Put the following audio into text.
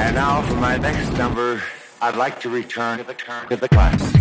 And now for my next number, I'd like to return to the, to the.